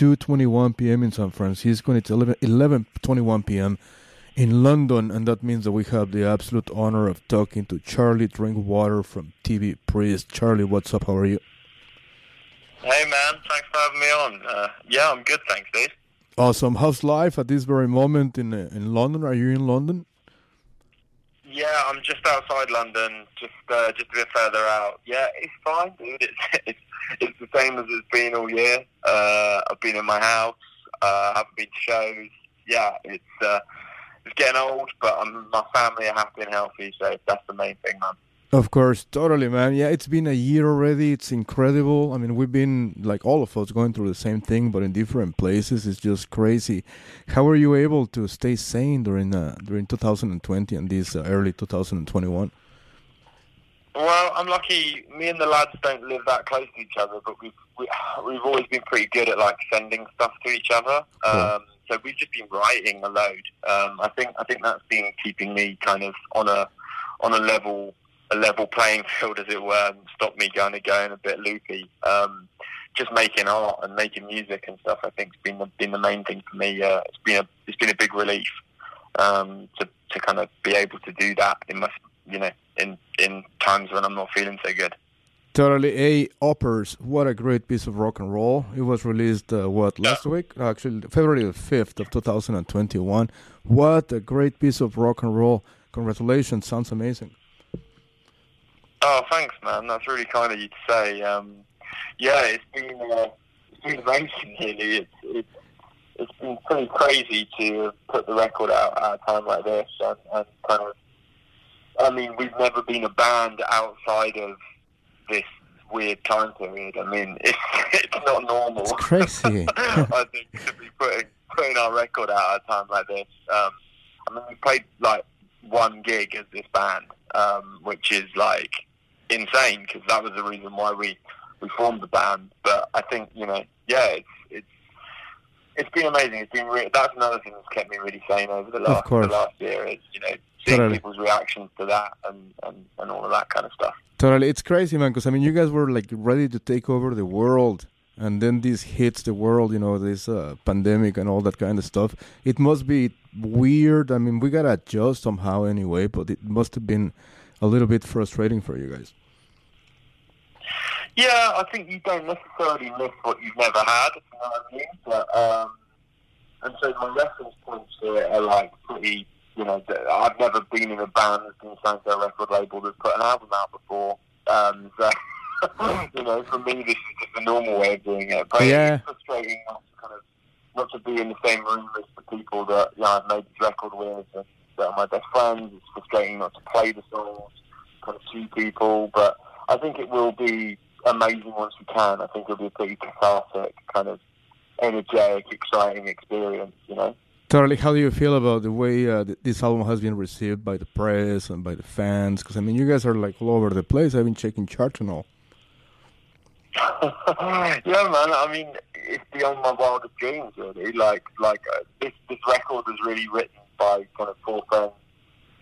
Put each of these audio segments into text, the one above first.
2:21 p.m. in San Francisco, and it's 11 11:21 p.m. in London, and that means that we have the absolute honor of talking to Charlie Drinkwater from TV Priest. Charlie, what's up? How are you? Hey man, thanks for having me on. Uh, yeah, I'm good, thanks, Dave. Awesome. How's life at this very moment in uh, in London? Are you in London? Yeah, I'm just outside London, just uh, just a bit further out. Yeah, it's fine, dude. It's it's, it's the same as it's been all year. Uh, I've been in my house. Uh, haven't been to shows. Yeah, it's uh, it's getting old, but I'm, my family are happy and healthy, so that's the main thing, man. Of course, totally, man. Yeah, it's been a year already. It's incredible. I mean, we've been like all of us going through the same thing, but in different places. It's just crazy. How were you able to stay sane during uh, during 2020 and this uh, early 2021? Well, I'm lucky. Me and the lads don't live that close to each other, but we've we, we've always been pretty good at like sending stuff to each other. Cool. Um, so we've just been writing a load. Um, I think I think that's been keeping me kind of on a on a level a level playing field, as it were, and stop me kind of going a bit loopy. Um, just making art and making music and stuff. I think has been the, been the main thing for me. Uh, it's been a it's been a big relief um, to to kind of be able to do that in my you know in in times when I'm not feeling so good. Totally. A Uppers, what a great piece of rock and roll. It was released, uh, what, last week? Actually, February the 5th of 2021. What a great piece of rock and roll. Congratulations. Sounds amazing. Oh, thanks, man. That's really kind of you to say. Um, yeah, it's been uh, it's been amazing, really. It's it's it's been pretty crazy to put the record out at a time like this, and, and kind of. I mean, we've never been a band outside of this weird time period. I mean, it's it's not normal. It's crazy. I think to be putting putting our record out at a time like this. Um, I mean, we played like one gig as this band, um, which is like insane because that was the reason why we we formed the band. But I think you know, yeah, it's it's it's been amazing. It's been re- that's another thing that's kept me really sane over the last the last year is you know seeing Totally. people's reactions to that and, and and all of that kind of stuff. Totally. It's crazy, man, because, I mean, you guys were like ready to take over the world. And then this hits the world, you know, this uh, pandemic and all that kind of stuff. It must be weird. I mean, we got to adjust somehow anyway, but it must have been a little bit frustrating for you guys. Yeah, I think you don't necessarily miss what you've never had, if you know what I mean. But, um, and so my reference points to it are like pretty, you know, I've never been in a band that's been signed to a record label that's put an album out before. Um, so, you know, for me, this is just a normal way of doing it. But Yeah. it's frustrating not to kind of, not to be in the same room as the people that, you know, I've made this record with and that are my best friends. It's frustrating not to play the songs kind of to people, but I think it will be amazing once we can. I think it'll be a pretty cathartic, kind of energetic, exciting experience, you know? Totally. How do you feel about the way uh, this album has been received by the press and by the fans? Because, I mean, you guys are like all over the place. I've been checking charts and all. yeah, man. I mean, it's beyond my wildest dreams, really. Like, like uh, this this record was really written by kind of four friends,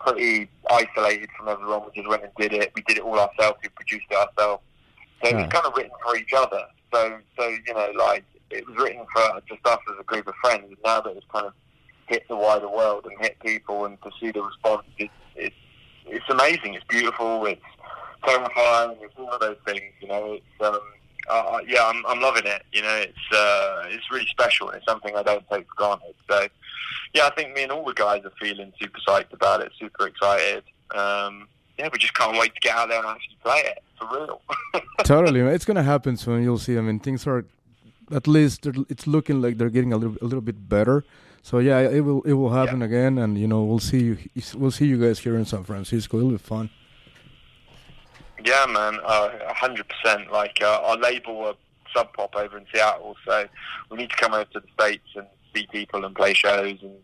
pretty isolated from everyone. We just went and did it. We did it all ourselves. We produced it ourselves. So it was kind of written for each other. So, so you know, like it was written for just us as a group of friends. And now that it's kind of hit the wider world and hit people and to see the response, it's it's it's amazing. It's beautiful. It's terrifying. It's all of those things. You know, it's um, uh, yeah, I'm I'm loving it. You know, it's uh, it's really special. It's something I don't take for granted. So, yeah, I think me and all the guys are feeling super psyched about it. Super excited. Um, yeah, we just can't wait to get out there and actually play it for real. totally. It's going to happen soon. You'll see. I mean, things are, at least, it's looking like they're getting a little, a little bit better. So yeah, it will, it will happen again, and you know, we'll see you, we'll see you guys here in San Francisco. It'll be fun. Yeah, man, a hundred percent. Like uh, our label are Sub Pop over in Seattle, so we need to come over to the states and see people and play shows and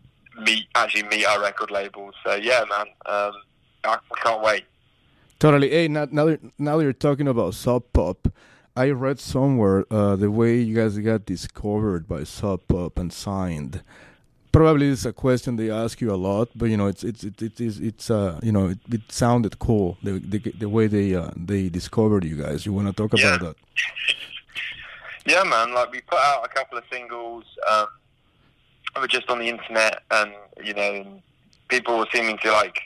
meet actually meet our record labels. So yeah, man, um, I, I can't wait. Totally. Hey, now now, now you're talking about Sub Pop, I read somewhere uh, the way you guys got discovered by Sub Pop and signed. Probably this is a question they ask you a lot, but you know it's it's it, it is it's uh you know it, it sounded cool the the, the way they uh, they discovered you guys. You want to talk Yeah. about that? Yeah, man. Like we put out a couple of singles videos um, were just on the internet, and you know, and people were seeming to like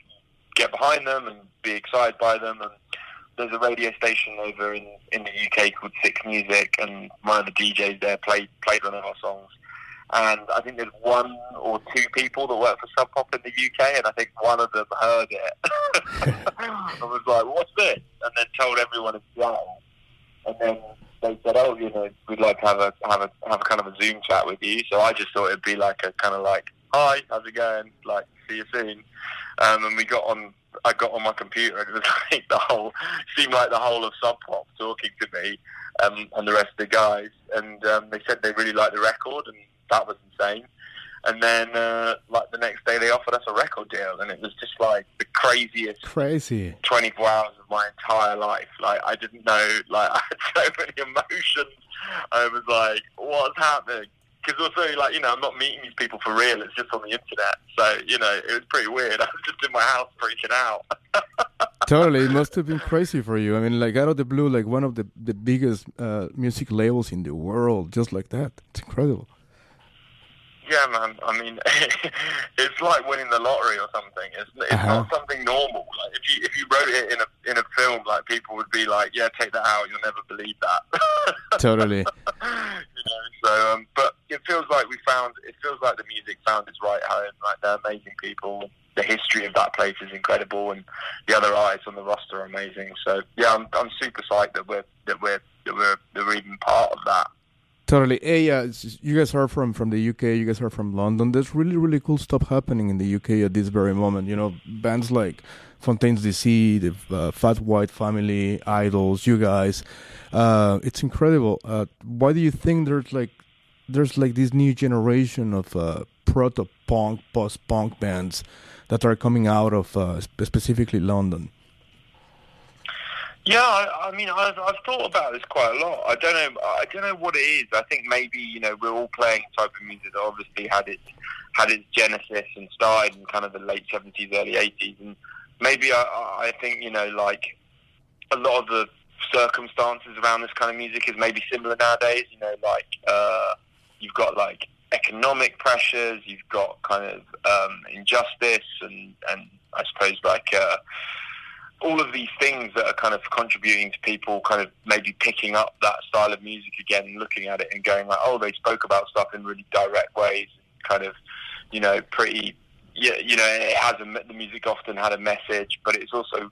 get behind them and be excited by them. And there's a radio station over in in the UK called Six Music, and one of the DJs there played played one of our songs. And I think there's one or two people that work for Sub Pop in the UK, and I think one of them heard it and was like, "What's this?" and then told everyone it's well. And then they said, "Oh, you know, we'd like to have a have a have a kind of a Zoom chat with you." So I just thought it'd be like a kind of like, "Hi, how's it going?" Like, see you soon. Um, and we got on. I got on my computer, and it was like the whole seemed like the whole of Sub Pop talking to me um, and the rest of the guys. And um, they said they really liked the record, and that was insane. And then, uh, like the next day, they offered us a record deal, and it was just like the craziest Crazy. 24 hours of my entire life. Like I didn't know, like I had so many emotions. I was like, what's happening? Because also, like you know, I'm not meeting these people for real. It's just on the internet. So you know, it was pretty weird. I was just in my house freaking out. totally it must have been crazy for you i mean like out of the blue like one of the the biggest uh, music labels in the world just like that it's incredible Yeah, man. I mean, it's like winning the lottery or something. It's, it's Uh-huh. not something normal. Like if you if you wrote it in a in a film, like people would be like, "Yeah, take that out. You'll never believe that." totally you know. So, um, but it feels like we found. It feels like the music found its right home. Like they're amazing people. The history of that place is incredible, and the other artists on the roster are amazing. So, yeah, I'm I'm super psyched that we're that we're that we're that we're even part of that. Totally. Hey, yeah, you guys are from from the UK. You guys are from London. There's really really cool stuff happening in the UK at this very moment. You know, bands like Fontaines DC, the uh, Fat White Family, IDLES, you guys. Uh, it's incredible. Uh, why do you think there's like there's like this new generation of uh, proto punk, post punk bands that are coming out of uh, specifically London? Yeah, I, I mean, I've, I've thought about this quite a lot. I don't know. I don't know what it is. I think maybe you know we're all playing type of music that obviously had its had its genesis and started in kind of the late seventies, early eighties, and maybe I, I think you know like a lot of the circumstances around this kind of music is maybe similar nowadays. You know, like uh, you've got like economic pressures, you've got kind of um, injustice, and and I suppose like. Uh, all of these things that are kind of contributing to people kind of maybe picking up that style of music again and looking at it and going like, oh, they spoke about stuff in really direct ways, kind of, you know, pretty, yeah, you know, it has a, the music often had a message, but it's also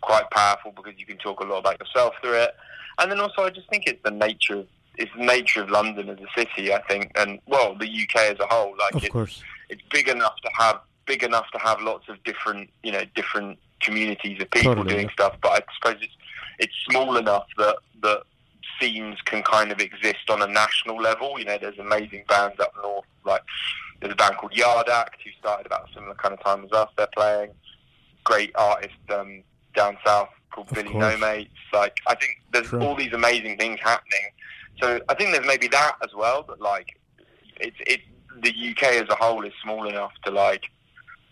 quite powerful because you can talk a lot about yourself through it. And then also, I just think it's the nature of it's the nature of London as a city, I think, and well, the UK as a whole. Like Of it's course. it's big enough to have big enough to have lots of different you know different communities of people Totally. doing stuff but i suppose it's it's small enough that that scenes can kind of exist on a national level you know there's amazing bands up north like there's a band called yard act who started about a similar kind of time as us they're playing great artist um down south called Of billy course. no mates like i think there's True. all these amazing things happening so i think there's maybe that as well but like it's it the UK as a whole is small enough to like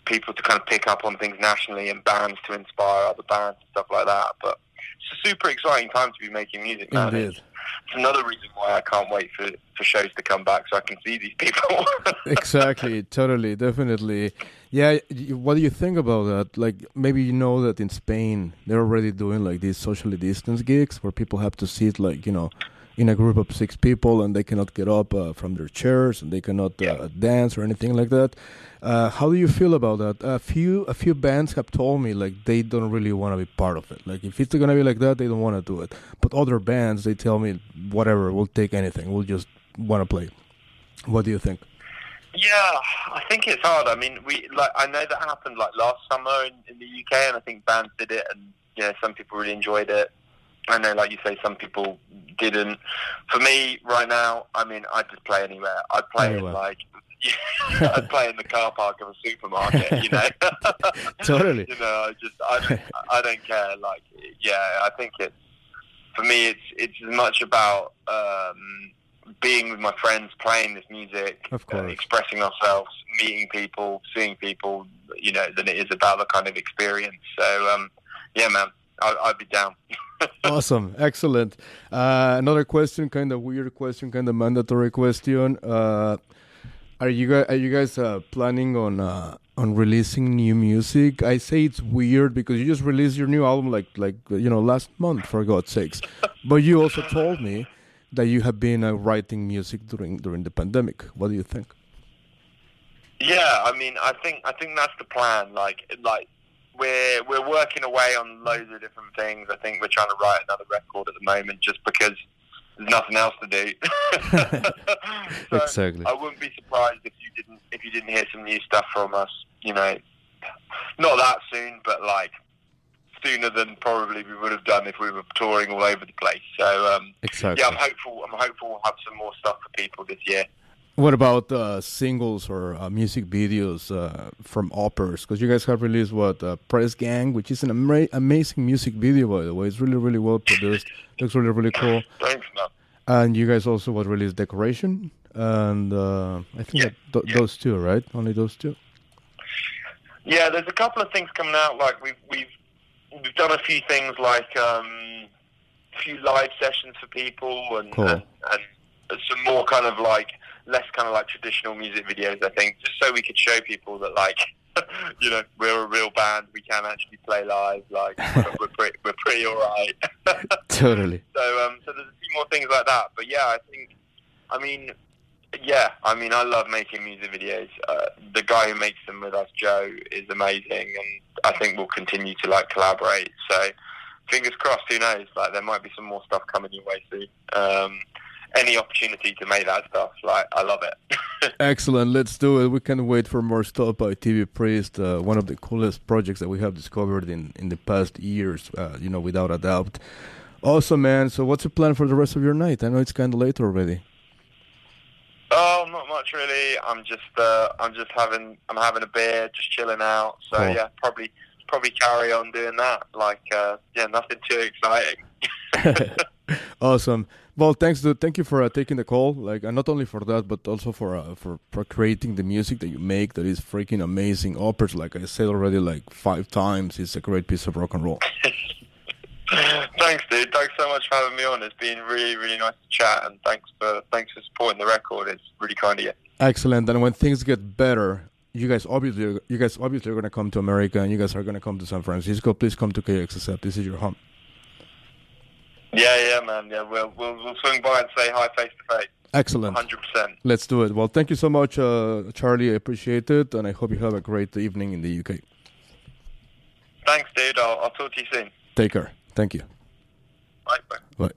people to kind of pick up on things nationally and bands to inspire other bands and stuff like that. But it's a super exciting time to be making music nowadays. Indeed. It's another reason why I can't wait for, for shows to come back so I can see these people. exactly totally definitely yeah what do you think about that like maybe you know that in spain they're already doing like these socially distanced gigs where people have to sit like you know in a group of six people and they cannot get up uh, from their chairs and they cannot uh, Yeah. dance or anything like that. Uh, how do you feel about that? A few a few bands have told me like they don't really want to be part of it. Like if it's gonna be like that they don't want to do it. But other bands they tell me whatever we'll take anything. We'll just want to play. What do you think? Yeah, I think it's hard. I mean, we like I know that happened like last summer in, in the UK, and I think bands did it, and you know some people really enjoyed it. I know, like you say, some people didn't. For me, right now, I mean, I just play anywhere. I'd play Anywhere. in like. I'd play in the car park of a supermarket, you know. Totally. You know, I just, I don't, I don't care. Like, yeah, I think it's for me. It's it's as much about um, being with my friends, playing this music, Of uh, course. expressing ourselves, meeting people, seeing people, you know, than it is about the kind of experience. So, um, yeah, man, I'd, I'd be down. awesome, excellent. Uh, another question, kind of weird question, kind of mandatory question. Uh, are you guys are you guys uh, planning on uh, on releasing new music? I say it's weird because you just released your new album like like you know last month for God's sakes, but you also told me that you have been uh, writing music during during the pandemic. What do you think? Yeah, I mean, I think I think that's the plan. Like like we're we're working away on loads of different things. I think we're trying to write another record at the moment just because there's nothing else to do. so exactly. I wouldn't be surprised if you didn't if you didn't hear some new stuff from us. You know, not that soon, but like sooner than probably we would have done if we were touring all over the place. So um, exactly. yeah, I'm hopeful. I'm hopeful we'll have some more stuff for people this year. What about uh, singles or uh, music videos uh, from Uppers? Because you guys have released what uh, Press Gang, which is an ama- amazing music video, by the way. It's really, really well produced. Looks really, really cool. Thanks, man. And you guys also what released Decoration, and uh, I think yeah, th- yeah. those two, right? Only those two. Yeah, there's a couple of things coming out. Like we've we've we've done a few things like um, a few live sessions for people, and, cool. and and some more kind of like less kind of like traditional music videos, I think, just so we could show people that like, you know, we're a real band. We can actually play live. Like, we're pretty, we're pretty all right. totally. So, um, so there's a few more things like that. But yeah, I think, I mean, yeah, I mean, I love making music videos. Uh, the guy who makes them with us, Joe, is amazing, and I think we'll continue to like collaborate. So, fingers crossed. Who knows? Like, there might be some more stuff coming your way soon. Um, any opportunity to make that stuff. Like, I love it. Excellent. Let's do it. We can't wait for more stuff by TV Priest. Uh, one of the coolest projects that we have discovered in, in the past years, uh, you know, without a doubt. Awesome, man. So, what's the plan for the rest of your night? I know it's kind of late already. Oh, not much really. I'm just, uh, I'm just having, I'm having a beer, just chilling out. So Cool. yeah, probably, probably carry on doing that. Like, uh, yeah, nothing too exciting. awesome. Well, thanks, dude. Thank you for uh, taking the call. Like, uh, not only for that, but also for uh, for for creating the music that you make. That is freaking amazing. Uppers, like I said already, like five times, it's a great piece of rock and roll. thanks, dude. Thanks so much for having me on. It's been really, really nice to chat, and thanks for thanks for supporting the record. It's really kind of you. Excellent. And when things get better, you guys obviously you guys obviously are going to come to America, and you guys are going to come to San Francisco. Please come to KXSF. This is your home. Yeah, yeah, man. Yeah, we'll we'll, we'll swing by and say hi face to face. Excellent. Hundred percent. Let's do it. Well, thank you so much, uh, Charlie. I appreciate it, and I hope you have a great evening in the UK. Thanks, dude. I'll, I'll talk to you soon. Take care. Thank you. Bye. Bye. Bye.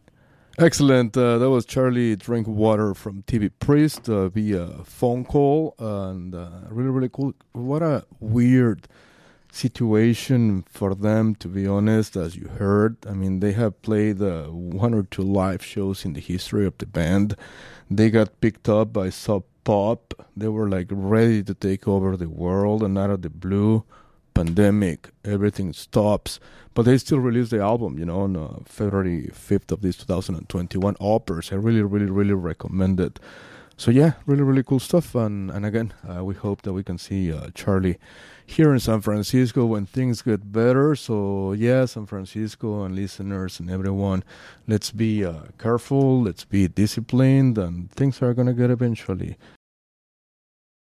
Excellent. Uh, that was Charlie Drinkwater from TV Priest uh, via phone call, and uh, really, really cool. What a weird situation for them, to be honest. As you heard, I mean, they have played uh, one or two live shows in the history of the band. They got picked up by Sub Pop. They were like ready to take over the world, and out of the blue, pandemic, everything stops. But they still released the album, you know, on uh, February 5th of this 2021. Uppers, I really, really, really recommend it. So yeah, really, really cool stuff. And and again, uh, we hope that we can see uh, Charlie here in San Francisco when things get better. So yeah, San Francisco and listeners and everyone, let's be uh, careful, let's be disciplined, and things are gonna get eventually